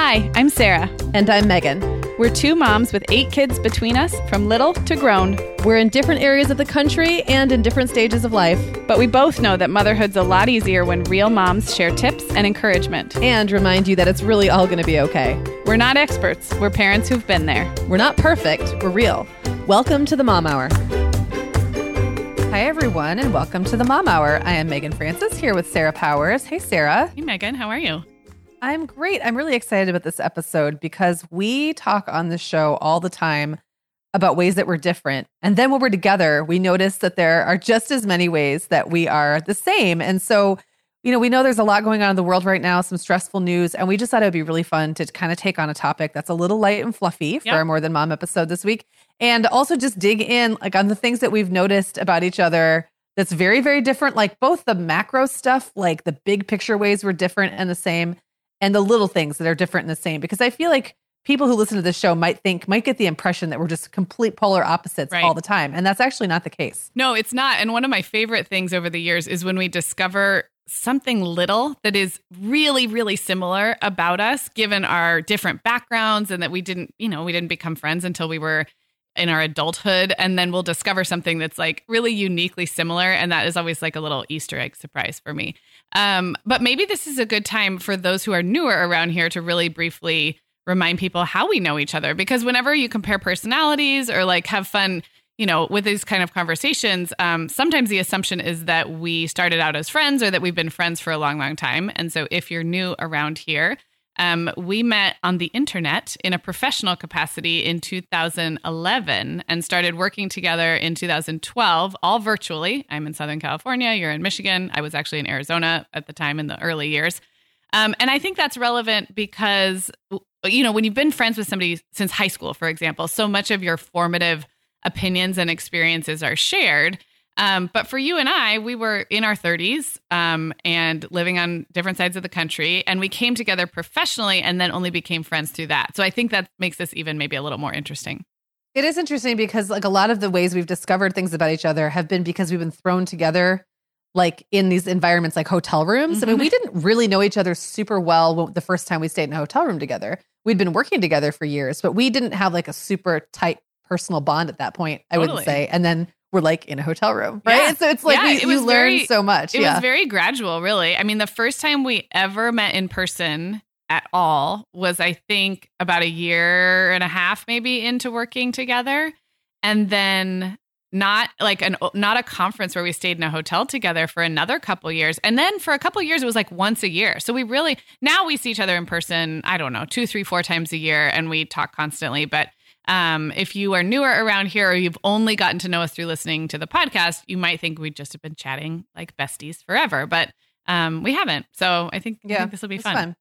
Hi, I'm Sarah. And I'm Meagan. We're two moms with eight kids between us, from little to grown. We're in different areas of the country and in different stages of life. But we both know that motherhood's a lot easier when real moms share tips and encouragement. And remind you that it's really all going to be okay. We're not experts, we're parents who've been there. We're not perfect, we're real. Welcome to the Mom Hour. Hi, everyone, and welcome to the Mom Hour. I am Meagan Francis here with Sarah Powers. Hey, Sarah. Hey, Meagan, how are you? I'm great. I'm really excited about this episode because we talk on the show all the time about ways that we're different. And then when we're together, we notice that there are just as many ways that we are the same. And so, you know, we know there's a lot going on in the world right now, some stressful news, and we just thought it would be really fun to kind of take on a topic that's a little light and fluffy for Yep. our More Than Mom episode this week. And also just dig in like on the things that we've noticed about each other that's very, very different, like both the macro stuff, like the big picture ways we're different and the same, and the little things that are different and the same. Because I feel like people who listen to this show might think, might get the impression that we're just complete polar opposites Right. all the time. And that's actually not the case. No, it's not. And one of my favorite things over the years is when we discover something little that is really, really similar about us, given our different backgrounds, and that we didn't, you know, we didn't become friends until we were in our adulthood. And then we'll discover something that's like really uniquely similar. And that is always like a little Easter egg surprise for me. Um, but maybe this is a good time for those who are newer around here to really briefly remind people how we know each other. Because whenever you compare personalities or like have fun, you know, with these kind of conversations, um, sometimes the assumption is that we started out as friends or that we've been friends for a long, long time. And so if you're new around here, um, we met on the internet in a professional capacity in 2011 and started working together in 2012, all virtually. I'm in Southern California, you're in Michigan. I was actually in Arizona at the time in the early years. Um, and I think that's relevant because, you know, when you've been friends with somebody since high school, for example, so much of your formative opinions and experiences are shared. Um, but for you and I, we were in our 30s um, and living on different sides of the country, and we came together professionally and then only became friends through that. So I think that makes this even maybe a little more interesting. It is interesting because like a lot of the ways we've discovered things about each other have been because we've been thrown together like in these environments like hotel rooms. I mean, Mhm. we didn't really know each other super well when- the first time we stayed in a hotel room together. We'd been working together for years, but we didn't have like a super tight personal bond at that point, I Totally. wouldn't say. And then we're like in a hotel room, right? Yeah. So it's like Yeah, we, it you learn very- so much. It yeah. was very gradual, really. I mean, the first time we ever met in person at all was, I think, about a year and a half maybe into working together. And then not like an not a conference where we stayed in a hotel together for another couple years and then for a couple years it was like once a year so we really now we see each other in person i don't know two three four times a year and we talk constantly but um, if you are newer around here or you've only gotten to know us through listening to the podcast, you might think we just have been chatting like besties forever, but um, we haven't. So I think, I Yeah, think this will be It's fun.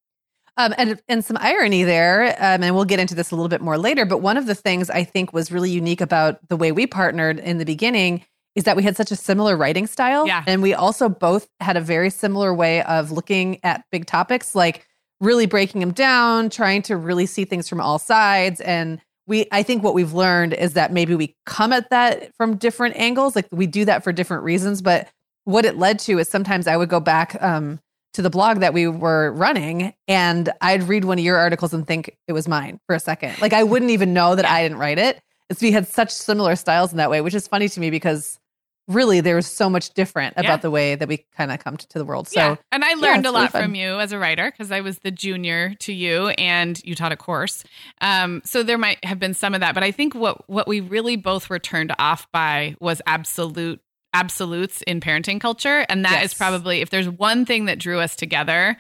Um, and and some irony there, um, and we'll get into this a little bit more later. But one of the things I think was really unique about the way we partnered in the beginning is that we had such a similar writing style, Yeah. and we also both had a very similar way of looking at big topics, like really breaking them down, trying to really see things from all sides. And we, I think, what we've learned is that maybe we come at that from different angles, like we do that for different reasons, but what it led to is sometimes I would go back um, to the blog that we were running and I'd read one of your articles and think it was mine for a second. Like I wouldn't even know that I didn't write it. It's we had such similar styles in that way, which is funny to me because really there was so much different about Yeah. the way that we kind of come to, the world. So yeah. And I learned it's a lot fun. from you as a writer because I was the junior to you and you taught a course. Um, so there might have been some of that. But I think what, what we really both were turned off by was absolute absolutes in parenting culture. And that is Yes. probably, if there's one thing that drew us together,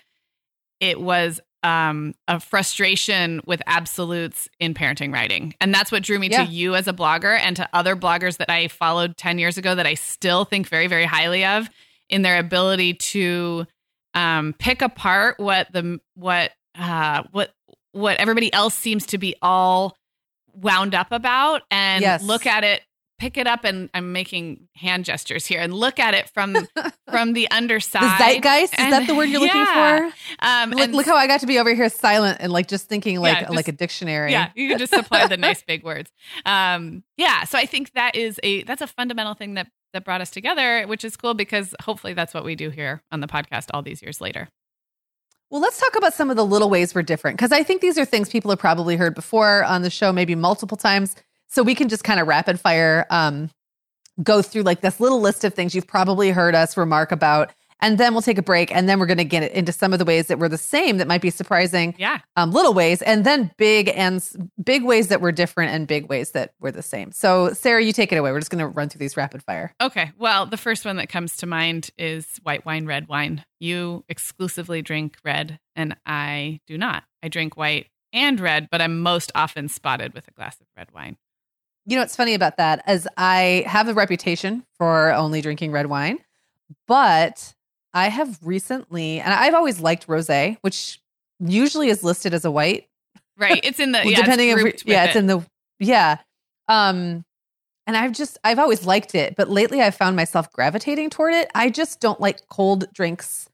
it was um, a frustration with absolutes in parenting writing. And that's what drew me Yeah. to you as a blogger and to other bloggers that I followed 10 years ago that I still think very, very highly of in their ability to um, pick apart what the what uh, what what everybody else seems to be all wound up about and Yes. look at it pick it up and I'm making hand gestures here and look at it from from the underside. the zeitgeist is that the word you're yeah. looking Um, for? Look, and look how I got to be over here silent and like just thinking like Yeah, like a dictionary. yeah, you can just supply the nice big words. Um, yeah, so I think that is a that's a fundamental thing that that brought us together, which is cool because hopefully that's what we do here on the podcast all these years later. Well, let's talk about some of the little ways we're different because I think these are things people have probably heard before on the show, maybe multiple times. So we can just kind of rapid fire um, go through like this little list of things you've probably heard us remark about and then we'll take a break and then we're going to get into some of the ways that we're the same that might be surprising yeah. um, little ways and then big and big ways that we're different and big ways that we're the same. So sarah you take it away. We're just going to run through these rapid fire. Okay. Well the first one that comes to mind is white wine red wine. You exclusively drink red and i do not. I drink white and red but i'm most often spotted with a glass of red wine you know what's funny about that is i have a reputation for only drinking red wine but I have recently, and I've always liked rosé, which usually is listed as a white. Right. It's in the yeah, depending it's yeah, it's it. in the yeah. Um, and I've just I've always liked it, but lately I've found myself gravitating toward it. I just don't like cold drinks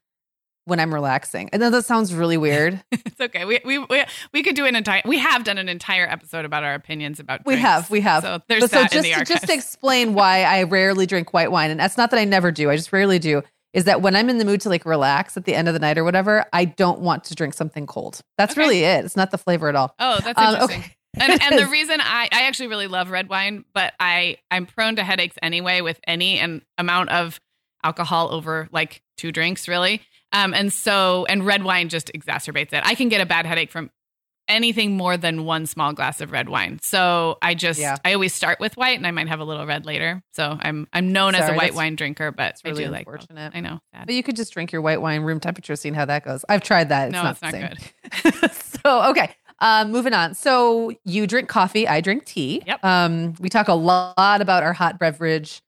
when I'm relaxing. I know that sounds really weird. it's okay. We, we we we could do an entire. We have done an entire episode about our opinions about. Drinks. We have, we have. So there's but that so just, in the archives. Just to explain why I rarely drink white wine, and that's not that I never do. I just rarely do is that when I'm in the mood to like relax at the end of the night or whatever, I don't want to drink something cold. That's okay. really it. It's not the flavor at all. Oh, that's um, interesting. okay. and, and the reason I, I actually really love red wine, but I I'm prone to headaches anyway with any and amount of alcohol over like two drinks really. Um, and so and red wine just exacerbates it. I can get a bad headache from anything more than one small glass of red wine. So I just yeah. I always start with white and I might have a little red later. So I'm I'm known Sorry, as a white wine drinker, but it's really I do like. I know. Sad. But you could just drink your white wine room temperature, seeing how that goes. I've tried that. It's no, not it's not good. so okay. Um, moving on. So you drink coffee, I drink tea. Yep. Um, we talk a lot about our hot beverage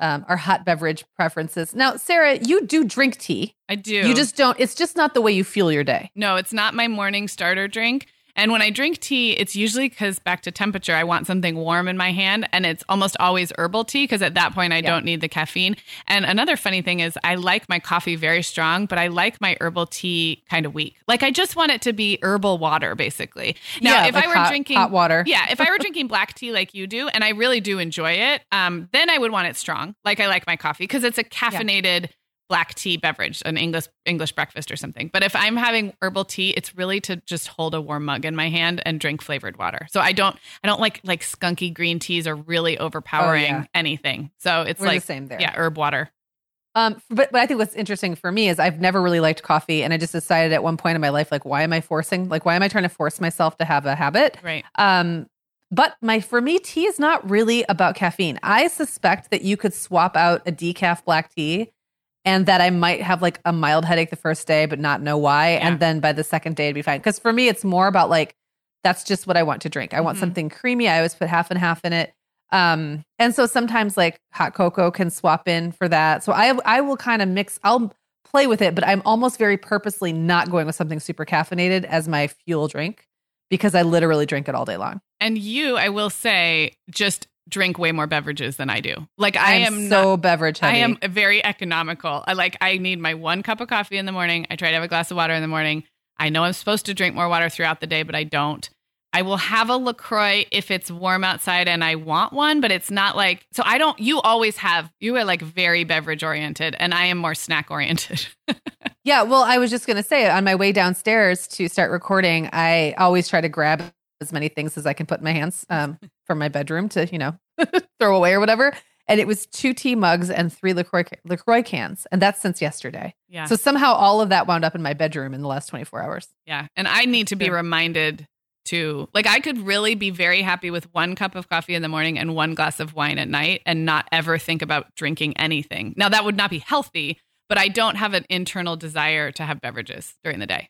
um, our hot beverage preferences. Now, Sarah, you do drink tea. I do. You just don't, it's just not the way you feel your day. No, it's not my morning starter drink. And when I drink tea, it's usually because back to temperature, I want something warm in my hand. And it's almost always herbal tea because at that point, I yeah. don't need the caffeine. And another funny thing is, I like my coffee very strong, but I like my herbal tea kind of weak. Like I just want it to be herbal water, basically. Now, yeah, if like I were hot, drinking hot water, yeah, if I were drinking black tea like you do, and I really do enjoy it, um, then I would want it strong, like I like my coffee because it's a caffeinated. Yeah black tea beverage, an English English breakfast or something. But if I'm having herbal tea, it's really to just hold a warm mug in my hand and drink flavored water. So I don't I don't like like skunky green teas are really overpowering oh, yeah. anything. So it's We're like the same there. Yeah, herb water. Um, but but I think what's interesting for me is I've never really liked coffee, and I just decided at one point in my life, like, why am I forcing? Like, why am I trying to force myself to have a habit? Right. Um, but my for me, tea is not really about caffeine. I suspect that you could swap out a decaf black tea and that I might have like a mild headache the first day, but not know why. Yeah. And then by the second day, it'd be fine. Because for me, it's more about like, that's just what I want to drink. I mm-hmm. want something creamy. I always put half and half in it. Um, and so sometimes like hot cocoa can swap in for that. So I I will kind of mix, I'll play with it, but I'm almost very purposely not going with something super caffeinated as my fuel drink because I literally drink it all day long. And you, I will say, just drink way more beverages than I do. Like I, I am so not, beverage heavy. I am very economical. I like I need my one cup of coffee in the morning. I try to have a glass of water in the morning. I know I'm supposed to drink more water throughout the day, but I don't. I will have a LaCroix if it's warm outside and I want one, but it's not like so I don't you always have you are like very beverage oriented and I am more snack oriented. yeah, well, I was just going to say on my way downstairs to start recording, I always try to grab as many things as I can put in my hands um, from my bedroom to, you know, throw away or whatever. And it was two tea mugs and three LaCroix, LaCroix cans. And that's since yesterday. Yeah. So somehow all of that wound up in my bedroom in the last 24 hours. Yeah. And I need to be reminded to, like, I could really be very happy with one cup of coffee in the morning and one glass of wine at night and not ever think about drinking anything. Now, that would not be healthy, but I don't have an internal desire to have beverages during the day.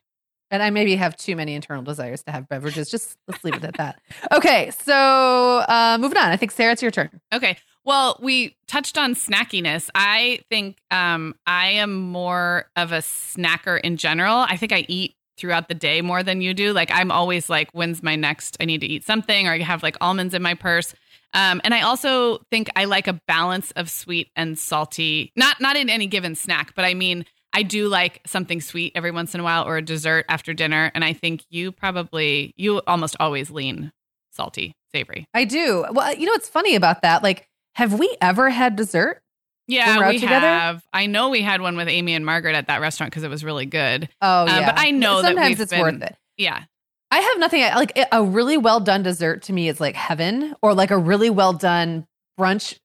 And I maybe have too many internal desires to have beverages. Just let's leave it at that. Okay, so uh, moving on. I think Sarah, it's your turn. Okay. Well, we touched on snackiness. I think um, I am more of a snacker in general. I think I eat throughout the day more than you do. Like I'm always like, when's my next? I need to eat something, or I have like almonds in my purse. Um, and I also think I like a balance of sweet and salty. Not not in any given snack, but I mean I do like something sweet every once in a while or a dessert after dinner. And I think you probably, you almost always lean salty, savory. I do. Well, you know what's funny about that? Like, have we ever had dessert? Yeah, we together? have. I know we had one with Amy and Margaret at that restaurant because it was really good. Oh Uh, yeah, but I know that sometimes we've it's been- worth it. Yeah. I have nothing like a really well done dessert to me is like heaven, or like a really well done brunch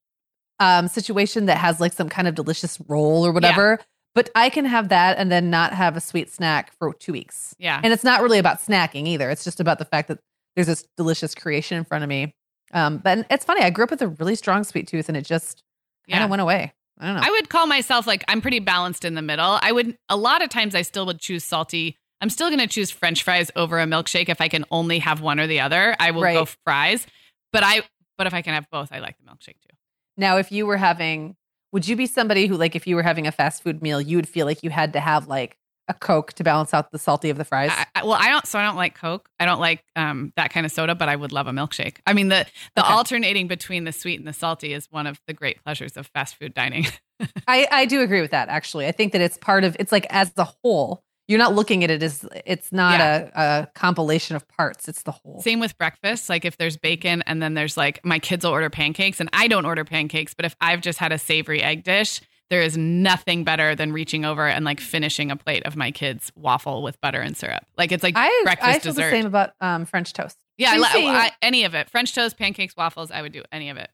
um, situation that has like some kind of delicious roll or whatever. But I can have that and then not have a sweet snack for two weeks. Yeah. And it's not really about snacking either. It's just about the fact that there's this delicious creation in front of me. Um, but it's funny. I grew up with a really strong sweet tooth, and it just kind yeah. of went away. I don't know. I would call myself like I'm pretty balanced in the middle. I would a lot of times I still would choose salty. I'm still going to choose French fries over a milkshake if I can only have one or the other. I will go Right. fries, but I but if I can have both, I like the milkshake too. Now, if you were having, would you be somebody who, like, if you were having a fast food meal, you would feel like you had to have like a Coke to balance out the salty of the fries? I, I- well, I don't. So I don't like Coke. I don't like um, that kind of soda, but I would love a milkshake. I mean, the the Okay. alternating between the sweet and the salty is one of the great pleasures of fast food dining. I, I do agree with that, actually. I think that it's part of, it's like as the whole, you're not looking at it as, it's not a, a compilation of parts, it's the whole. Same with breakfast. Like if there's bacon and then there's like my kids will order pancakes and I don't order pancakes, but if I've just had a savory egg dish, there is nothing better than reaching over and like finishing a plate of my kids' waffle with butter and syrup. Like it's like I, breakfast I feel dessert. the same about um, French toast. yeah, I, So you li- see- I- any of it. French toast, pancakes, waffles, I would do any of it.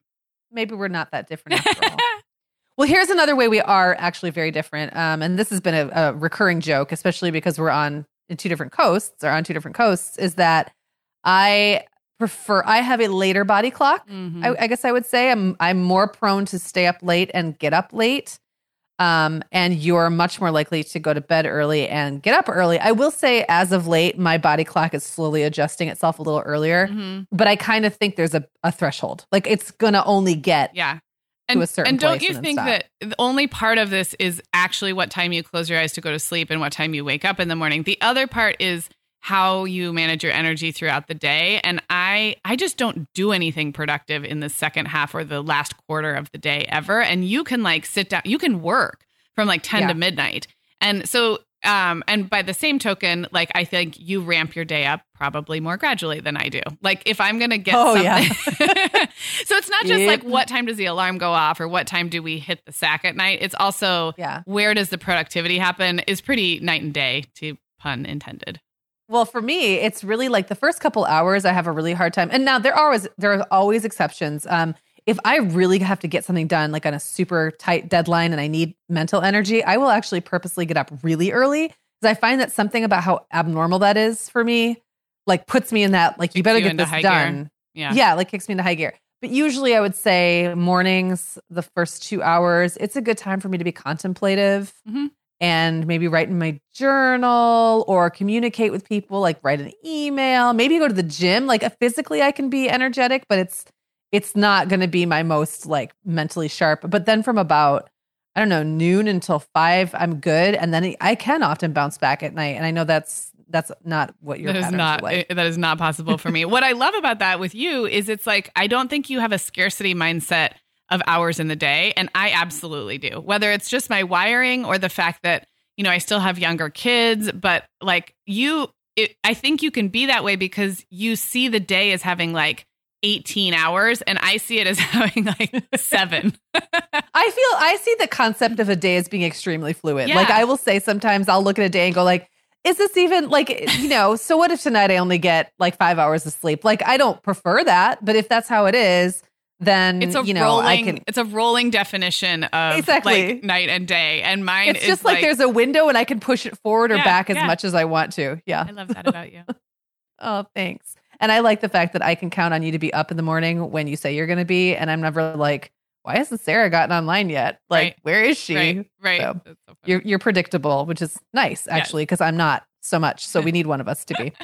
Maybe we're not that different after all. Well, here's another way we are actually very different. Um, and this has been a, a recurring joke, especially because we're on in two different coasts or on two different coasts, is that I prefer I have a later body clock. Mhm. I, I guess I would say I'm I'm more prone to stay up late and get up late. Um, and you're much more likely to go to bed early and get up early. I will say, as of late, my body clock is slowly adjusting itself a little earlier, Mhm. but I kind of think there's a, a threshold. Like it's gonna only get Yeah. To And, a certain and don't you and think stop. that the only part of this is actually what time you close your eyes to go to sleep and what time you wake up in the morning? The other part is how you manage your energy throughout the day and i i just don't do anything productive in the second half or the last quarter of the day ever and you can like sit down you can work from like 10 Yeah. to midnight and so um and by the same token like i think you ramp your day up probably more gradually than i do like if i'm gonna get Oh, something yeah. so it's not just Yep. like what time does the alarm go off or what time do we hit the sack at night it's also yeah. where does the productivity happen is pretty night and day to pun intended Well, for me, it's really like the first couple hours I have a really hard time. And now there are always there are always exceptions. Um, if I really have to get something done like on a super tight deadline and I need mental energy, I will actually purposely get up really early because I find that something about how abnormal that is for me, like puts me in that like you better get this high gear. done. yeah Yeah, like kicks me into high gear. But usually I would say mornings, the first two hours, it's a good time for me to be contemplative Mhm. and maybe write in my journal or communicate with people, like write an email, maybe go to the gym. Like physically I can be energetic, but it's it's not gonna be my most like mentally sharp. But then from about I don't know, noon until five, I'm good. And then I can often bounce back at night. And I know that's that's not what your that is not like. Eh, that is not possible for me. what I love about that with you is it's like I don't think you have a scarcity mindset of hours in the day, and I absolutely do. Whether it's just my wiring or the fact that you know I still have younger kids, but like you, it, I think you can be that way because you see the day as having like 18 hours, and I see it as having like seven. I feel I see the concept of a day as being extremely fluid. Like I will say sometimes I'll look at a day and go like, is this even like you know, so what if tonight I only get like 5 hours of sleep? Like I don't prefer that, but if that's how it is, then It's a you know, rolling. I can it's a rolling definition of Exactly. like night and day, and mine It's is just like, there's a window and I can push it forward or Yeah, back as yeah. much as I want to. Yeah. I love that about you. Oh, thanks. And I like the fact that I can count on you to be up in the morning when you say you're going to be and I'm never like, why hasn't Sarah gotten online yet? Like, Right. where is she? right, right. So, so. You're you're predictable, which is nice actually, because I'm not so much. So we need one of us to be.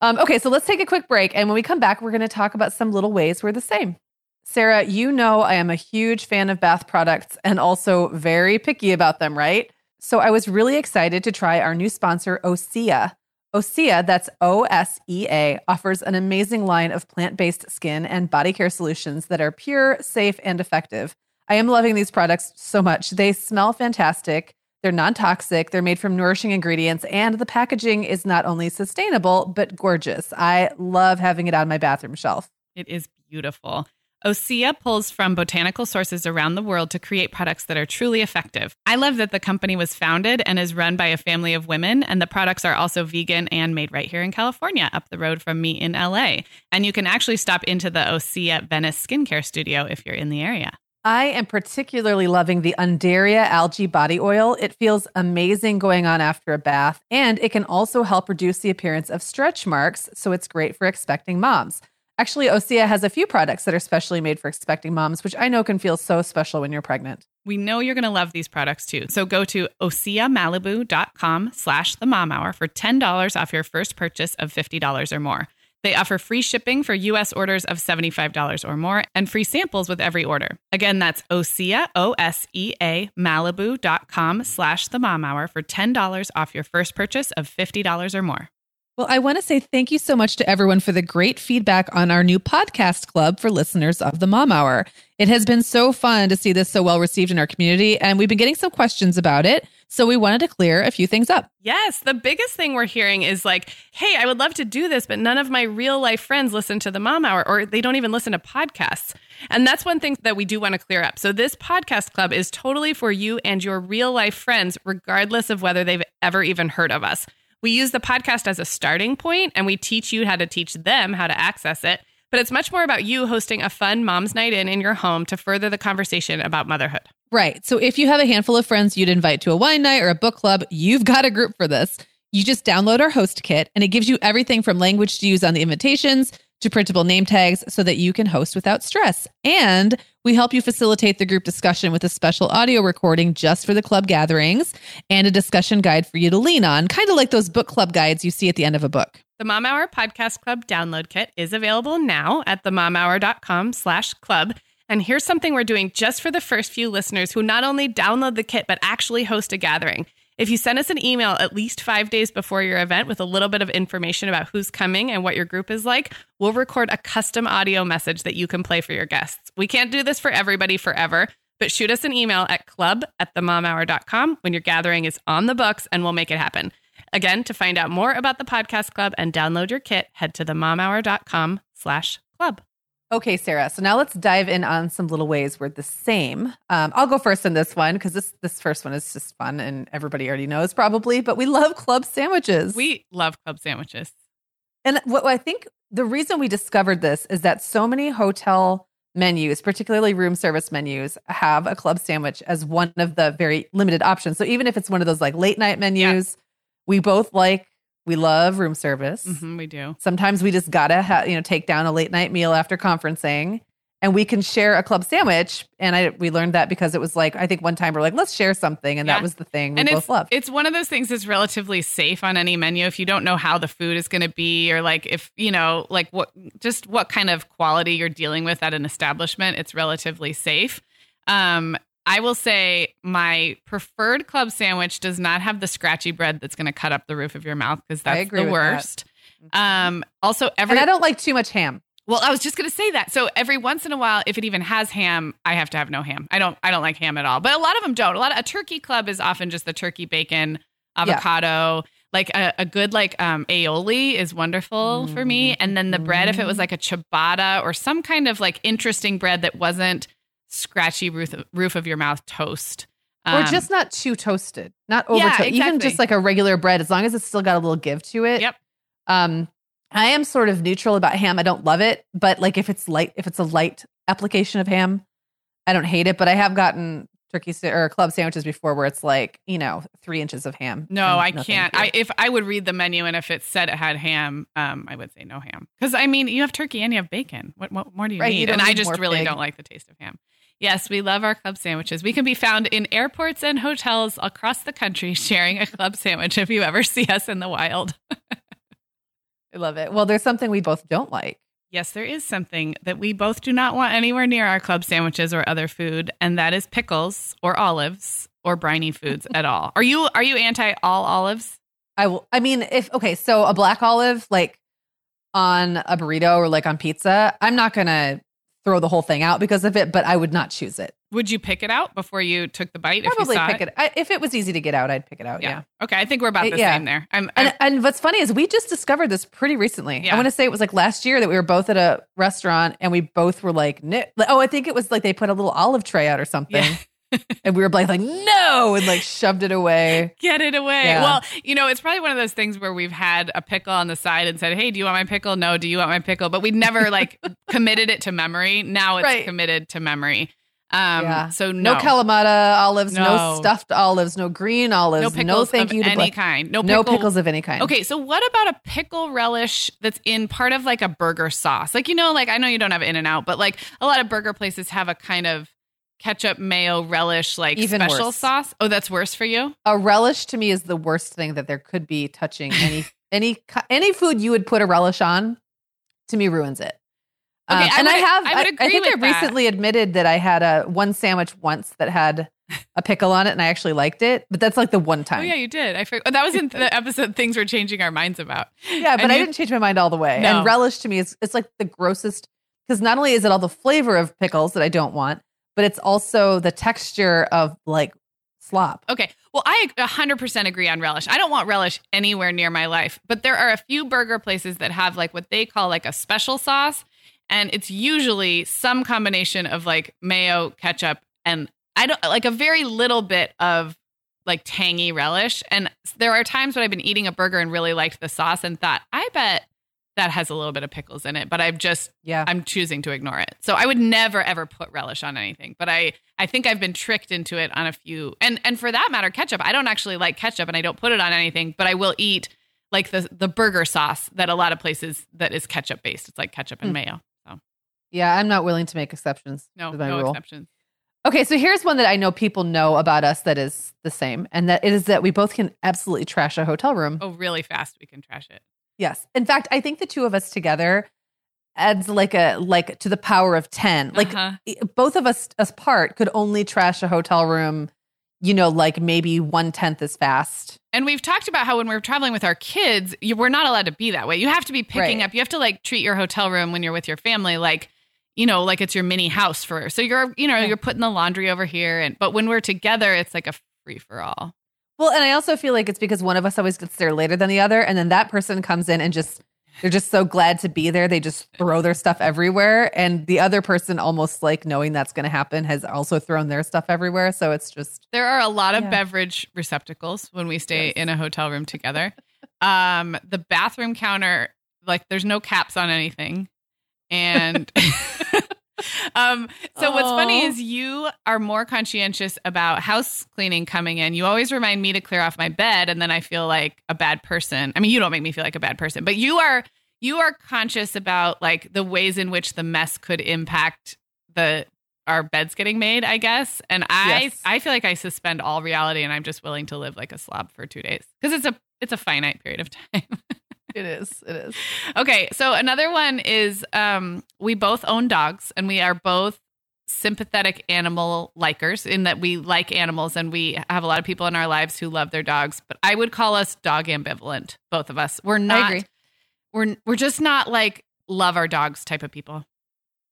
Um, okay, so let's take a quick break, and when we come back, we're going to talk about some little ways we're the same. Sarah, you know I am a huge fan of bath products and also very picky about them, right? So I was really excited to try our new sponsor, Osea. Osea, that's O S E A, offers an amazing line of plant based skin and body care solutions that are pure, safe, and effective. I am loving these products so much. They smell fantastic. They're non toxic. They're made from nourishing ingredients, and the packaging is not only sustainable, but gorgeous. I love having it on my bathroom shelf. It is beautiful. Osea pulls from botanical sources around the world to create products that are truly effective. I love that the company was founded and is run by a family of women, and the products are also vegan and made right here in California, up the road from me in LA. And you can actually stop into the Osea Venice skincare studio if you're in the area. I am particularly loving the Undaria algae body oil. It feels amazing going on after a bath, and it can also help reduce the appearance of stretch marks, so it's great for expecting moms. Actually, Osea has a few products that are specially made for expecting moms, which I know can feel so special when you're pregnant. We know you're going to love these products too. So go to oseamalibu.com slash the mom hour for $10 off your first purchase of $50 or more. They offer free shipping for U.S. orders of $75 or more and free samples with every order. Again, that's Osea, O-S-E-A, Malibu.com slash the mom hour for $10 off your first purchase of $50 or more. Well, I want to say thank you so much to everyone for the great feedback on our new podcast club for listeners of the Mom Hour. It has been so fun to see this so well received in our community, and we've been getting some questions about it. So we wanted to clear a few things up. Yes, the biggest thing we're hearing is like, hey, I would love to do this, but none of my real life friends listen to the Mom Hour or they don't even listen to podcasts. And that's one thing that we do want to clear up. So this podcast club is totally for you and your real life friends, regardless of whether they've ever even heard of us. We use the podcast as a starting point and we teach you how to teach them how to access it. But it's much more about you hosting a fun mom's night in in your home to further the conversation about motherhood. Right. So if you have a handful of friends you'd invite to a wine night or a book club, you've got a group for this. You just download our host kit and it gives you everything from language to use on the invitations to printable name tags so that you can host without stress. And we help you facilitate the group discussion with a special audio recording just for the club gatherings and a discussion guide for you to lean on, kind of like those book club guides you see at the end of a book. The Mom Hour Podcast Club download kit is available now at themomhour.com slash club. And here's something we're doing just for the first few listeners who not only download the kit, but actually host a gathering. If you send us an email at least five days before your event with a little bit of information about who's coming and what your group is like, we'll record a custom audio message that you can play for your guests. We can't do this for everybody forever, but shoot us an email at club at themomhour.com when your gathering is on the books and we'll make it happen. Again, to find out more about the podcast club and download your kit, head to themomhour.com slash club. Okay, Sarah. So now let's dive in on some little ways we're the same. Um, I'll go first in this one because this this first one is just fun and everybody already knows probably. But we love club sandwiches. We love club sandwiches. And what I think the reason we discovered this is that so many hotel menus, particularly room service menus, have a club sandwich as one of the very limited options. So even if it's one of those like late night menus, yeah. we both like we love room service. Mm-hmm, we do. Sometimes we just gotta ha- you know take down a late night meal after conferencing, and we can share a club sandwich. And I we learned that because it was like I think one time we're like let's share something, and yeah. that was the thing we and both loved. It's one of those things that's relatively safe on any menu if you don't know how the food is going to be, or like if you know like what just what kind of quality you're dealing with at an establishment. It's relatively safe. Um, I will say my preferred club sandwich does not have the scratchy bread that's going to cut up the roof of your mouth because that's the worst. That. Um, also, every and I don't like too much ham. Well, I was just going to say that. So every once in a while, if it even has ham, I have to have no ham. I don't. I don't like ham at all. But a lot of them don't. A lot of a turkey club is often just the turkey bacon avocado. Yeah. Like a, a, good like um, aioli is wonderful mm. for me. And then the bread, if it was like a ciabatta or some kind of like interesting bread that wasn't scratchy roof roof of your mouth toast. Um, or just not too toasted, not over yeah, exactly. even just like a regular bread, as long as it's still got a little give to it. Yep. Um, I am sort of neutral about ham. I don't love it, but like if it's light, if it's a light application of ham, I don't hate it. But I have gotten turkey or club sandwiches before where it's like you know three inches of ham. No, I can't. I if I would read the menu and if it said it had ham, um, I would say no ham because I mean you have turkey and you have bacon. What, what more do you right, need? You and I just really pig. don't like the taste of ham. Yes, we love our club sandwiches. We can be found in airports and hotels across the country sharing a club sandwich if you ever see us in the wild. I love it. Well, there's something we both don't like. Yes, there is something that we both do not want anywhere near our club sandwiches or other food, and that is pickles or olives or briny foods at all. Are you are you anti all olives? I will I mean if okay, so a black olive like on a burrito or like on pizza, I'm not going to throw the whole thing out because of it, but I would not choose it. Would you pick it out before you took the bite? Probably if you saw pick it. I, if it was easy to get out, I'd pick it out. Yeah. Okay, I think we're about the yeah. same there. I'm, I'm And, and what's funny is we just discovered this pretty recently. Yeah. I want to say it was like last year that we were both at a restaurant and we both were like, like, oh, I think it was like they put a little olive tray out or something. And we were both like, no, and like shoved it away. get it away. Yeah. Well, you know, it's probably one of those things where we've had a pickle on the side and said, "Hey, do you want my pickle?" No, do you want my pickle? But we'd never like committed it to memory. Now it's Right. committed to memory. Um, yeah. So No, no, Kalamata olives, no. No. stuffed olives, no green olives, no no, pickles thank of you to any black- kind. No, no pickles of any kind. Okay, so what about a pickle relish that's in part of like a burger sauce? Like, you know, like I know you don't have In and Out, but like a lot of burger places have a kind of ketchup, mayo, relish, like Even special worse. sauce. Oh, that's worse for you? A relish to me is the worst thing that there could be touching any any any food you would put a relish on. To me, ruins it. Okay, Um, I and I have. I would I, think I with that. recently admitted that I had a one sandwich once that had a pickle on it, and I actually liked it. But that's like the one time. Oh, yeah, you did. I forgot. Oh, that was in the episode things we're changing our minds about. Yeah, but And I you- didn't change my mind all the way. No. And relish to me is it's like the grossest because not only is it all the flavor of pickles that I don't want, but it's also the texture of like slop. Okay. Well, I 100% agree on relish. I don't want relish anywhere near my life, but there are a few burger places that have like what they call like a special sauce. And it's usually some combination of like mayo, ketchup, and I don't like a very little bit of like tangy relish. And there are times when I've been eating a burger and really liked the sauce and thought, I bet that has a little bit of pickles in it, but I've just Yeah. I'm choosing to ignore it. So I would never ever put relish on anything, but I I think I've been tricked into it on a few. And and for that matter, ketchup. I don't actually like ketchup and I don't put it on anything, but I will eat like the the burger sauce that a lot of places that is ketchup based. It's like ketchup and Hmm. mayo. So Yeah, I'm not willing to make exceptions no to my no rule. exceptions. Okay, so here's one that I know people know about us that is the same, and that it is that we both can absolutely trash a hotel room. Oh, really fast we can trash it. Yes. In fact, I think the two of us together adds like a like to the power of 10. Like Uh-huh. both of us as part could only trash a hotel room, you know, like maybe one tenth as fast. And we've talked about how when we're traveling with our kids, you, we're not allowed to be that way. You have to be picking Right. up. You have to like treat your hotel room when you're with your family like, you know, like it's your mini house for. So you're, you know, Yeah. you're putting the laundry over here, and but when we're together, it's like a free for all. Well, and I also feel like it's because one of us always gets there later than the other, and then that person comes in and just they're just so glad to be there. They just throw their stuff everywhere, and the other person, almost like knowing that's going to happen, has also thrown their stuff everywhere. So it's just There are a lot of Yeah. beverage receptacles when we stay Yes. in a hotel room together. um, the bathroom counter, like there's no caps on anything. And um, so what's funny is you are more conscientious about house cleaning coming in. You always remind me to clear off my bed, and then I feel like a bad person. I mean, you don't make me feel like a bad person, but you are you are conscious about like the ways in which the mess could impact the our beds getting made, I guess. And I Yes. I feel like I suspend all reality and I'm just willing to live like a slob for 2 days cuz it's a it's a finite period of time. It is, it is. okay, so another one is um we both own dogs and we are both sympathetic animal likers in that we like animals and we have a lot of people in our lives who love their dogs, but I would call us dog ambivalent, both of us. We're not we're we're just not like love our dogs type of people.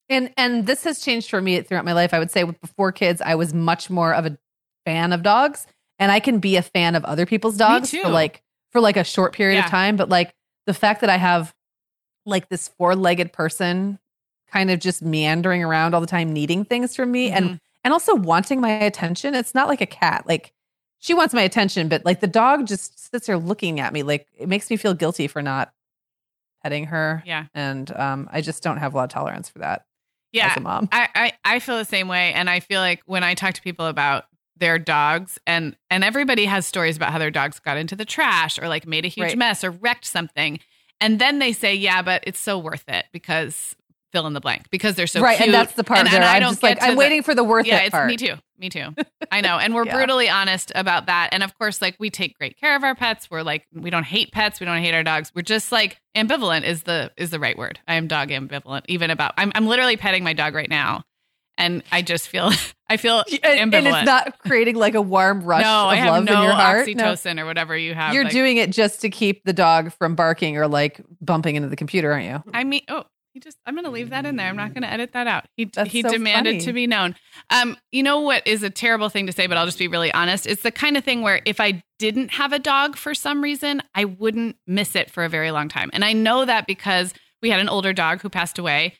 And and this has changed for me throughout my life. I would say before kids, I was much more of a fan of dogs, and I can be a fan of other people's dogs too. for like for like a short period Yeah. of time. But like the fact that I have like this four legged person kind of just meandering around all the time, needing things from me, Mm-hmm. and and also wanting my attention. It's not like a cat. Like she wants my attention, but like the dog just sits there looking at me. Like it makes me feel guilty for not petting her. Yeah. And um, I just don't have a lot of tolerance for that Yeah. as a mom. I, I I feel the same way, and I feel like when I talk to people about their dogs, and and everybody has stories about how their dogs got into the trash or like made a huge Right. mess or wrecked something, and then they say, "Yeah, but it's so worth it because fill in the blank because they're so right, cute." and that's the part and, and I I'm don't just get like, I'm the- waiting for the worth yeah, it it's part. me too. Me too. I know. And we're Yeah. brutally honest about that. And of course, like we take great care of our pets. We're like we don't hate pets. We don't hate our dogs. We're just like ambivalent is the is the right word. I am dog ambivalent even about I'm I'm literally petting my dog right now. And I just feel I feel And, and it's not creating like a warm rush no, of I have love no in your heart. No. oxytocin or whatever you have. You're like- doing it just to keep the dog from barking or like bumping into the computer, aren't you? I mean, oh, He just I'm gonna leave that in there. I'm not gonna edit that out. He That's he so demanded funny. to be known. Um, you know what is a terrible thing to say, but I'll just be really honest. It's the kind of thing where if I didn't have a dog for some reason, I wouldn't miss it for a very long time. And I know that because we had an older dog who passed away.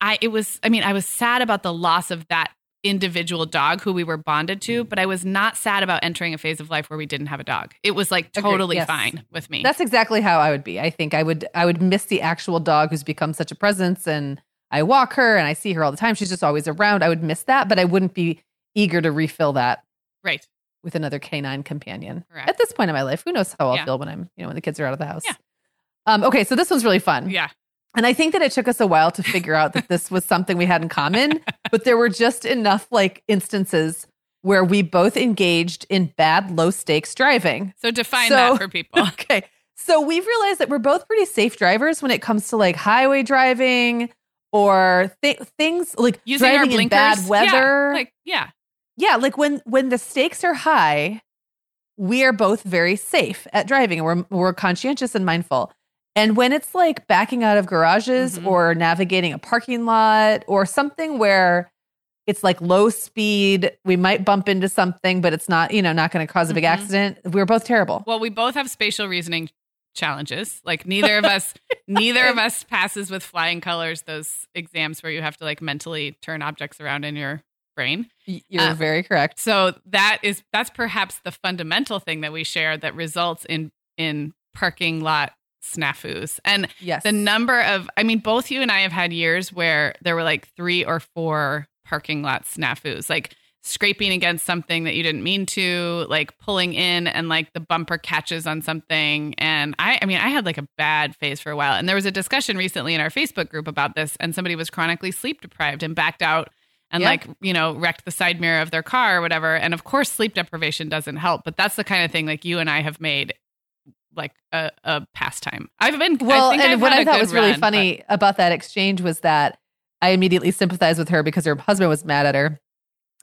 I it was I mean, I was sad about the loss of that individual dog who we were bonded to, but I was not sad about entering a phase of life where we didn't have a dog. It was like totally yes. fine with me. That's exactly how I would be. I think I would I would miss the actual dog who's become such a presence and I walk her and I see her all the time. She's just always around. I would miss that, but I wouldn't be eager to refill that right. with another canine companion. Correct. At this point in my life, who knows how I'll Yeah. feel when I'm, you know, when the kids are out of the house. Yeah. Um, okay, so this one's really fun. Yeah. And I think that it took us a while to figure out that this was something we had in common, but there were just enough like instances where we both engaged in bad low stakes driving. So define So- that for people. Okay. So we've realized that we're both pretty safe drivers when it comes to like highway driving or th- things like Using our driving in bad weather. Yeah, like yeah. yeah, like when when the stakes are high, we are both very safe at driving and we're we're conscientious and mindful. And when it's like backing out of garages Mhm. or navigating a parking lot or something where it's like low speed, we might bump into something, but it's not, you know, not going to cause a big Mhm. accident. We're both terrible. Well, we both have spatial reasoning challenges. Like neither of us neither of us passes with flying colors those exams where you have to like mentally turn objects around in your brain. You're Uh, very correct. So that is that's perhaps the fundamental thing that we share that results in in parking lot snafus. And Yes. the number of i mean both you and i have had years where there were like three or four parking lot snafus like scraping against something that you didn't mean to like pulling in and like the bumper catches on something and i i mean i had like a bad phase for a while and there was a discussion recently in our facebook group about this and somebody was chronically sleep deprived and backed out and Yeah. like you know wrecked the side mirror of their car or whatever and of course sleep deprivation doesn't help but that's the kind of thing like you and i have made like a, a pastime i've been well, I think and I've what I thought was really run, funny about that exchange was that I immediately sympathized with her because her husband was mad at her.